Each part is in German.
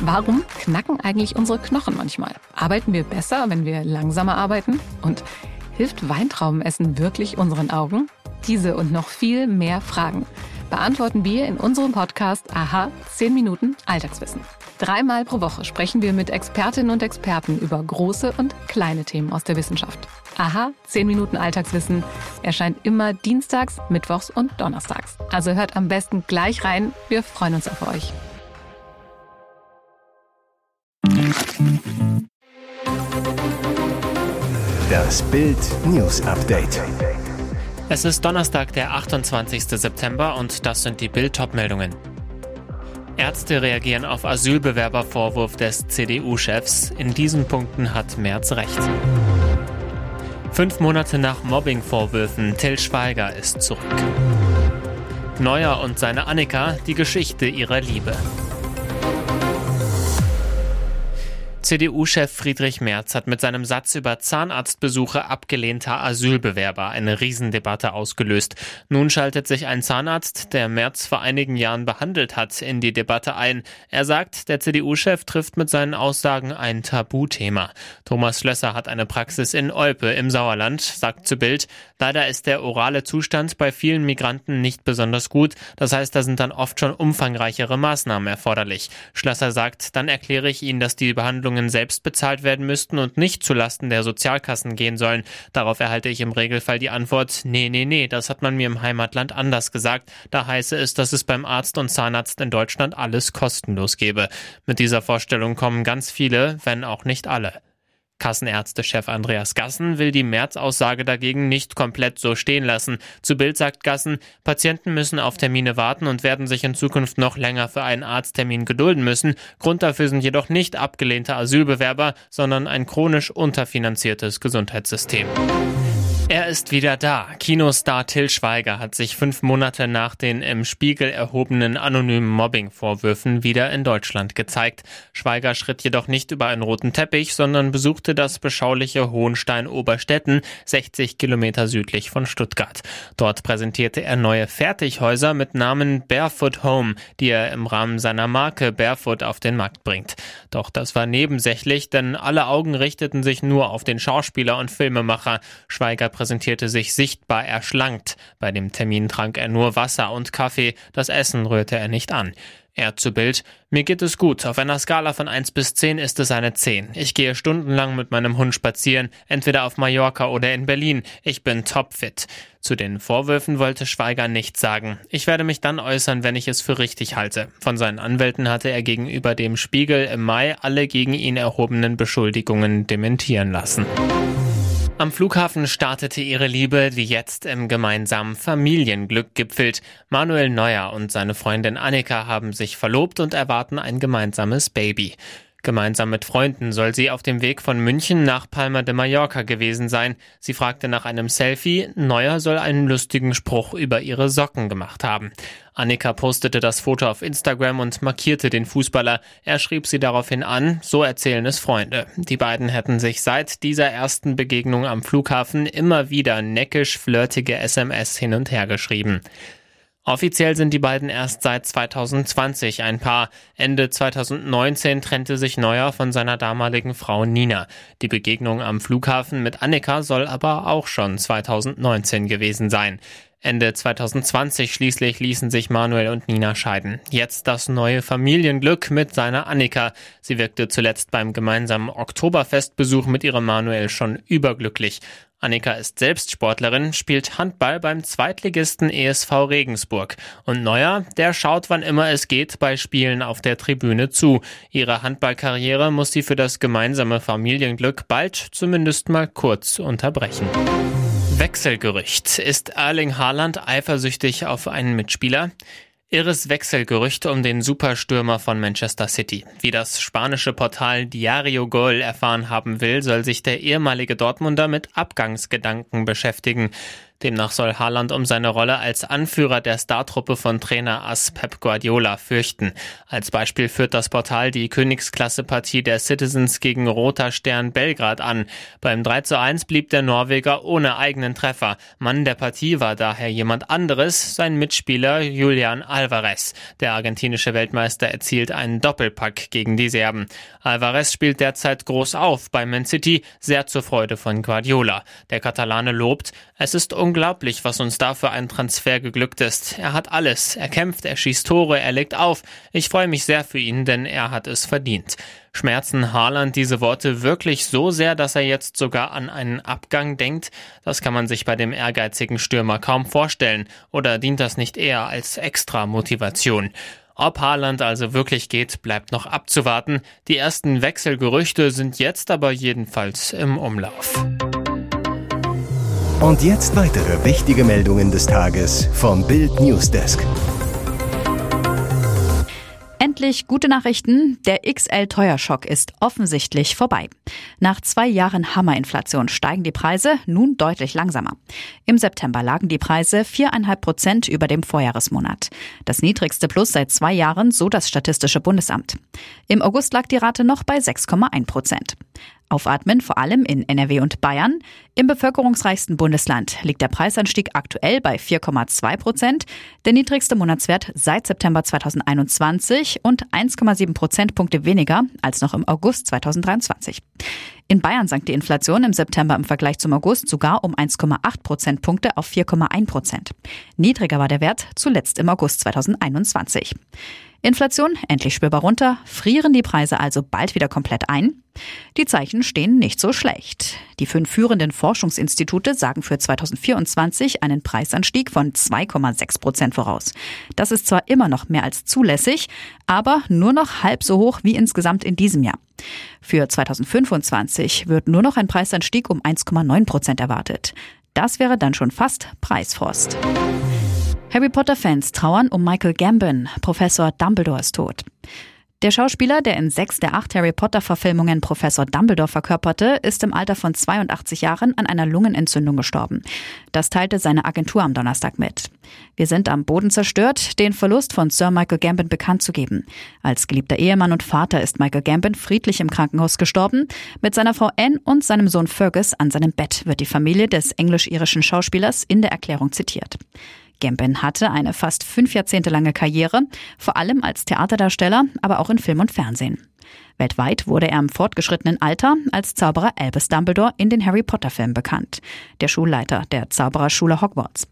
Warum knacken eigentlich unsere Knochen manchmal? Arbeiten wir besser, wenn wir langsamer arbeiten? Und hilft Weintraubenessen wirklich unseren Augen? Diese und noch viel mehr Fragen beantworten wir in unserem Podcast Aha 10 Minuten Alltagswissen. Dreimal pro Woche sprechen wir mit Expertinnen und Experten über große und kleine Themen aus der Wissenschaft. Aha 10 Minuten Alltagswissen erscheint immer dienstags, mittwochs und donnerstags. Also hört am besten gleich rein. Wir freuen uns auf euch. Das Bild News Update. Es ist Donnerstag, der 28. September und das sind die Bild-Top-Meldungen. Ärzte reagieren auf Asylbewerbervorwurf des CDU-Chefs. In diesen Punkten hat Merz recht. Fünf Monate nach Mobbing-Vorwürfen, Till Schweiger ist zurück. Neuer und seine Annika, die Geschichte ihrer Liebe. CDU-Chef Friedrich Merz hat mit seinem Satz über Zahnarztbesuche abgelehnter Asylbewerber eine Riesendebatte ausgelöst. Nun schaltet sich ein Zahnarzt, der Merz vor einigen Jahren behandelt hat, in die Debatte ein. Er sagt, der CDU-Chef trifft mit seinen Aussagen ein Tabuthema. Thomas Schlösser hat eine Praxis in Olpe im Sauerland, sagt zu Bild, leider ist der orale Zustand bei vielen Migranten nicht besonders gut. Das heißt, da sind dann oft schon umfangreichere Maßnahmen erforderlich. Schlösser sagt, dann erkläre ich Ihnen, dass die Behandlung Behandlungen selbst bezahlt werden müssten und nicht zulasten der Sozialkassen gehen sollen. Darauf erhalte ich im Regelfall die Antwort, nee, nee, nee, das hat man mir im Heimatland anders gesagt. Da heiße es, dass es beim Arzt und Zahnarzt in Deutschland alles kostenlos gebe. Mit dieser Vorstellung kommen ganz viele, wenn auch nicht alle. Kassenärztechef Andreas Gassen will die März-Aussage dagegen nicht komplett so stehen lassen. Zu Bild sagt Gassen, Patienten müssen auf Termine warten und werden sich in Zukunft noch länger für einen Arzttermin gedulden müssen. Grund dafür sind jedoch nicht abgelehnte Asylbewerber, sondern ein chronisch unterfinanziertes Gesundheitssystem. Er ist wieder da. Kinostar Till Schweiger hat sich fünf Monate nach den im Spiegel erhobenen anonymen Mobbing-Vorwürfen wieder in Deutschland gezeigt. Schweiger schritt jedoch nicht über einen roten Teppich, sondern besuchte das beschauliche Hohenstein-Oberstetten, 60 Kilometer südlich von Stuttgart. Dort präsentierte er neue Fertighäuser mit Namen Barefoot Home, die er im Rahmen seiner Marke Barefoot auf den Markt bringt. Doch das war nebensächlich, denn alle Augen richteten sich nur auf den Schauspieler und Filmemacher. Schweiger präsentierte sich sichtbar erschlankt. Bei dem Termin trank er nur Wasser und Kaffee, das Essen rührte er nicht an. Er zu Bild, mir geht es gut. Auf einer Skala von 1 bis 10 ist es eine 10. Ich gehe stundenlang mit meinem Hund spazieren, entweder auf Mallorca oder in Berlin. Ich bin topfit. Zu den Vorwürfen wollte Schweiger nichts sagen. Ich werde mich dann äußern, wenn ich es für richtig halte. Von seinen Anwälten hatte er gegenüber dem Spiegel im Mai alle gegen ihn erhobenen Beschuldigungen dementieren lassen. Am Flughafen startete ihre Liebe, die jetzt im gemeinsamen Familienglück gipfelt. Manuel Neuer und seine Freundin Annika haben sich verlobt und erwarten ein gemeinsames Baby. Gemeinsam mit Freunden soll sie auf dem Weg von München nach Palma de Mallorca gewesen sein. Sie fragte nach einem Selfie. Neuer soll einen lustigen Spruch über ihre Socken gemacht haben. Annika postete das Foto auf Instagram und markierte den Fußballer. Er schrieb sie daraufhin an, so erzählen es Freunde. Die beiden hätten sich seit dieser ersten Begegnung am Flughafen immer wieder neckisch flirtige SMS hin und her geschrieben. Offiziell sind die beiden erst seit 2020 ein Paar. Ende 2019 trennte sich Neuer von seiner damaligen Frau Nina. Die Begegnung am Flughafen mit Annika soll aber auch schon 2019 gewesen sein. Ende 2020 schließlich ließen sich Manuel und Nina scheiden. Jetzt das neue Familienglück mit seiner Annika. Sie wirkte zuletzt beim gemeinsamen Oktoberfestbesuch mit ihrem Manuel schon überglücklich. Annika ist selbst Sportlerin, spielt Handball beim Zweitligisten ESV Regensburg. Und Neuer, der schaut wann immer es geht bei Spielen auf der Tribüne zu. Ihre Handballkarriere muss sie für das gemeinsame Familienglück bald zumindest mal kurz unterbrechen. Wechselgerücht. Ist Erling Haaland eifersüchtig auf einen Mitspieler? Irres Wechselgerücht um den Superstürmer von Manchester City. Wie das spanische Portal Diario Gol erfahren haben will, soll sich der ehemalige Dortmunder mit Abgangsgedanken beschäftigen. Demnach soll Haaland um seine Rolle als Anführer der Startruppe von Trainer As Pep Guardiola fürchten. Als Beispiel führt das Portal die Königsklasse-Partie der Citizens gegen Roter Stern Belgrad an. Beim 3 zu 1 blieb der Norweger ohne eigenen Treffer. Mann der Partie war daher jemand anderes, sein Mitspieler Julian Alvarez. Der argentinische Weltmeister erzielt einen Doppelpack gegen die Serben. Alvarez spielt derzeit groß auf bei Man City, sehr zur Freude von Guardiola. Der Katalane lobt, es ist unglaublich, was uns da für ein Transfer geglückt ist. Er hat alles. Er kämpft, er schießt Tore, er legt auf. Ich freue mich sehr für ihn, denn er hat es verdient. Schmerzen Haaland diese Worte wirklich so sehr, dass er jetzt sogar an einen Abgang denkt? Das kann man sich bei dem ehrgeizigen Stürmer kaum vorstellen. Oder dient das nicht eher als extra Motivation? Ob Haaland also wirklich geht, bleibt noch abzuwarten. Die ersten Wechselgerüchte sind jetzt aber jedenfalls im Umlauf. Und jetzt weitere wichtige Meldungen des Tages vom Bild Newsdesk. Endlich gute Nachrichten. Der XL-Teuerschock ist offensichtlich vorbei. Nach zwei Jahren Hammerinflation steigen die Preise nun deutlich langsamer. Im September lagen die Preise viereinhalb Prozent über dem Vorjahresmonat. Das niedrigste Plus seit zwei Jahren, so das Statistische Bundesamt. Im August lag die Rate noch bei 6,1 Prozent. Aufatmen vor allem in NRW und Bayern. Im bevölkerungsreichsten Bundesland liegt der Preisanstieg aktuell bei 4,2 Prozent, der niedrigste Monatswert seit September 2021 und 1,7 Prozentpunkte weniger als noch im August 2023. In Bayern sank die Inflation im September im Vergleich zum August sogar um 1,8 Prozentpunkte auf 4,1 Prozent. Niedriger war der Wert zuletzt im August 2021. Inflation endlich spürbar runter, frieren die Preise also bald wieder komplett ein? Die Zeichen stehen nicht so schlecht. Die fünf führenden Forschungsinstitute sagen für 2024 einen Preisanstieg von 2,6 Prozent voraus. Das ist zwar immer noch mehr als zulässig, aber nur noch halb so hoch wie insgesamt in diesem Jahr. Für 2025 wird nur noch ein Preisanstieg um 1,9 Prozent erwartet. Das wäre dann schon fast Preisfrost. Harry Potter-Fans trauern um Michael Gambon. Professor Dumbledore ist tot. Der Schauspieler, der in sechs der acht Harry Potter-Verfilmungen Professor Dumbledore verkörperte, ist im Alter von 82 Jahren an einer Lungenentzündung gestorben. Das teilte seine Agentur am Donnerstag mit. Wir sind am Boden zerstört, den Verlust von Sir Michael Gambon bekannt zu geben. Als geliebter Ehemann und Vater ist Michael Gambon friedlich im Krankenhaus gestorben. Mit seiner Frau Anne und seinem Sohn Fergus an seinem Bett wird die Familie des englisch-irischen Schauspielers in der Erklärung zitiert. Gambin hatte eine fast fünf Jahrzehnte lange Karriere, vor allem als Theaterdarsteller, aber auch in Film und Fernsehen. Weltweit wurde er im fortgeschrittenen Alter als Zauberer Albus Dumbledore in den Harry Potter Filmen bekannt, der Schulleiter der Zaubererschule Hogwarts.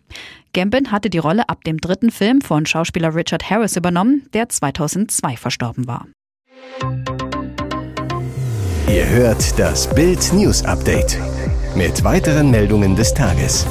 Gambin hatte die Rolle ab dem dritten Film von Schauspieler Richard Harris übernommen, der 2002 verstorben war. Ihr hört das Bild News Update mit weiteren Meldungen des Tages.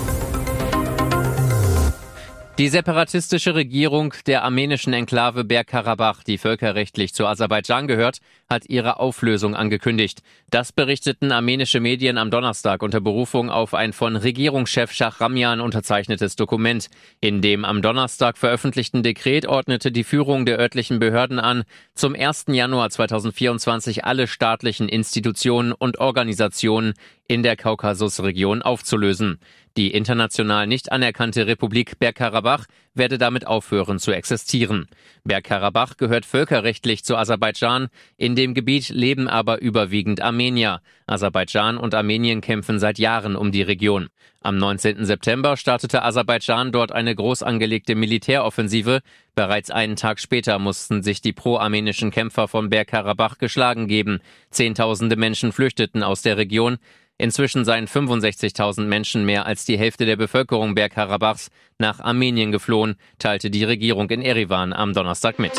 Die separatistische Regierung der armenischen Enklave Bergkarabach, die völkerrechtlich zu Aserbaidschan gehört, hat ihre Auflösung angekündigt. Das berichteten armenische Medien am Donnerstag unter Berufung auf ein von Regierungschef Schachramjan unterzeichnetes Dokument. In dem am Donnerstag veröffentlichten Dekret ordnete die Führung der örtlichen Behörden an, zum 1. Januar 2024 alle staatlichen Institutionen und Organisationen in der Kaukasusregion aufzulösen. Die international nicht anerkannte Republik Bergkarabach werde damit aufhören zu existieren. Bergkarabach gehört völkerrechtlich zu Aserbaidschan, in dem Gebiet leben aber überwiegend Armenier. Aserbaidschan und Armenien kämpfen seit Jahren um die Region. Am 19. September startete Aserbaidschan dort eine groß angelegte Militäroffensive. Bereits einen Tag später mussten sich die pro-armenischen Kämpfer von Bergkarabach geschlagen geben. Zehntausende Menschen flüchteten aus der Region. Inzwischen seien 65.000 Menschen mehr als die Hälfte der Bevölkerung Bergkarabachs nach Armenien geflohen, teilte die Regierung in Erivan am Donnerstag mit.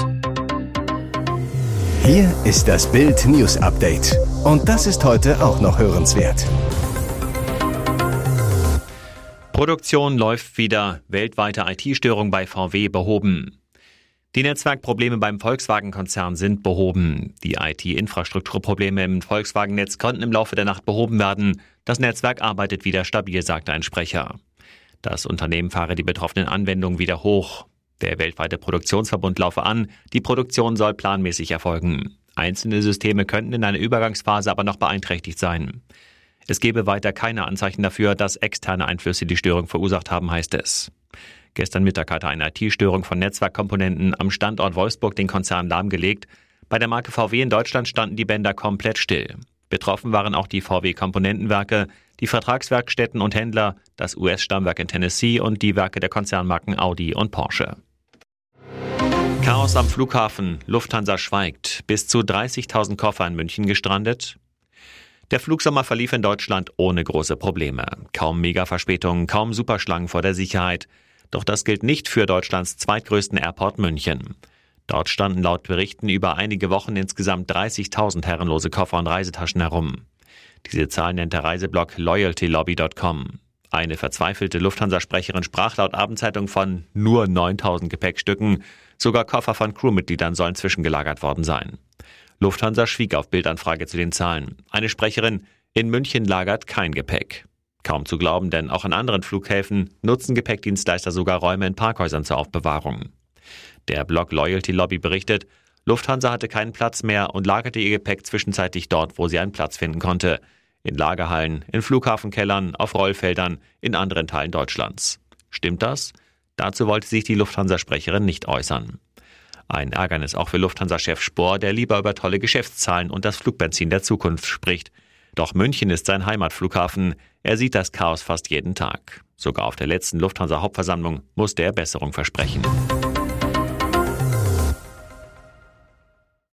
Hier ist das Bild News Update. Und das ist heute auch noch hörenswert. Produktion läuft wieder. Weltweite IT-Störung bei VW behoben. Die Netzwerkprobleme beim Volkswagen-Konzern sind behoben. Die IT-Infrastrukturprobleme im Volkswagen-Netz konnten im Laufe der Nacht behoben werden. Das Netzwerk arbeitet wieder stabil, sagte ein Sprecher. Das Unternehmen fahre die betroffenen Anwendungen wieder hoch. Der weltweite Produktionsverbund laufe an. Die Produktion soll planmäßig erfolgen. Einzelne Systeme könnten in einer Übergangsphase aber noch beeinträchtigt sein. Es gebe weiter keine Anzeichen dafür, dass externe Einflüsse die Störung verursacht haben, heißt es. Gestern Mittag hatte eine IT-Störung von Netzwerkkomponenten am Standort Wolfsburg den Konzern lahmgelegt. Bei der Marke VW in Deutschland standen die Bänder komplett still. Betroffen waren auch die VW-Komponentenwerke, die Vertragswerkstätten und Händler, das US-Stammwerk in Tennessee und die Werke der Konzernmarken Audi und Porsche. Chaos am Flughafen. Lufthansa schweigt. Bis zu 30.000 Koffer in München gestrandet. Der Flugsommer verlief in Deutschland ohne große Probleme. Kaum Megaverspätungen, kaum Superschlangen vor der Sicherheit. Doch das gilt nicht für Deutschlands zweitgrößten Airport München. Dort standen laut Berichten über einige Wochen insgesamt 30.000 herrenlose Koffer und Reisetaschen herum. Diese Zahl nennt der Reiseblog loyaltylobby.com. Eine verzweifelte Lufthansa-Sprecherin sprach laut Abendzeitung von nur 9000 Gepäckstücken. Sogar Koffer von Crewmitgliedern sollen zwischengelagert worden sein. Lufthansa schwieg auf Bildanfrage zu den Zahlen. Eine Sprecherin, in München lagert kein Gepäck. Kaum zu glauben, denn auch an anderen Flughäfen nutzen Gepäckdienstleister sogar Räume in Parkhäusern zur Aufbewahrung. Der Blog Loyalty Lobby berichtet, Lufthansa hatte keinen Platz mehr und lagerte ihr Gepäck zwischenzeitlich dort, wo sie einen Platz finden konnte. In Lagerhallen, in Flughafenkellern, auf Rollfeldern, in anderen Teilen Deutschlands. Stimmt das? Dazu wollte sich die Lufthansa-Sprecherin nicht äußern. Ein Ärgernis auch für Lufthansa-Chef Spohr, der lieber über tolle Geschäftszahlen und das Flugbenzin der Zukunft spricht. Doch München ist sein Heimatflughafen. Er sieht das Chaos fast jeden Tag. Sogar auf der letzten Lufthansa-Hauptversammlung musste er Besserung versprechen.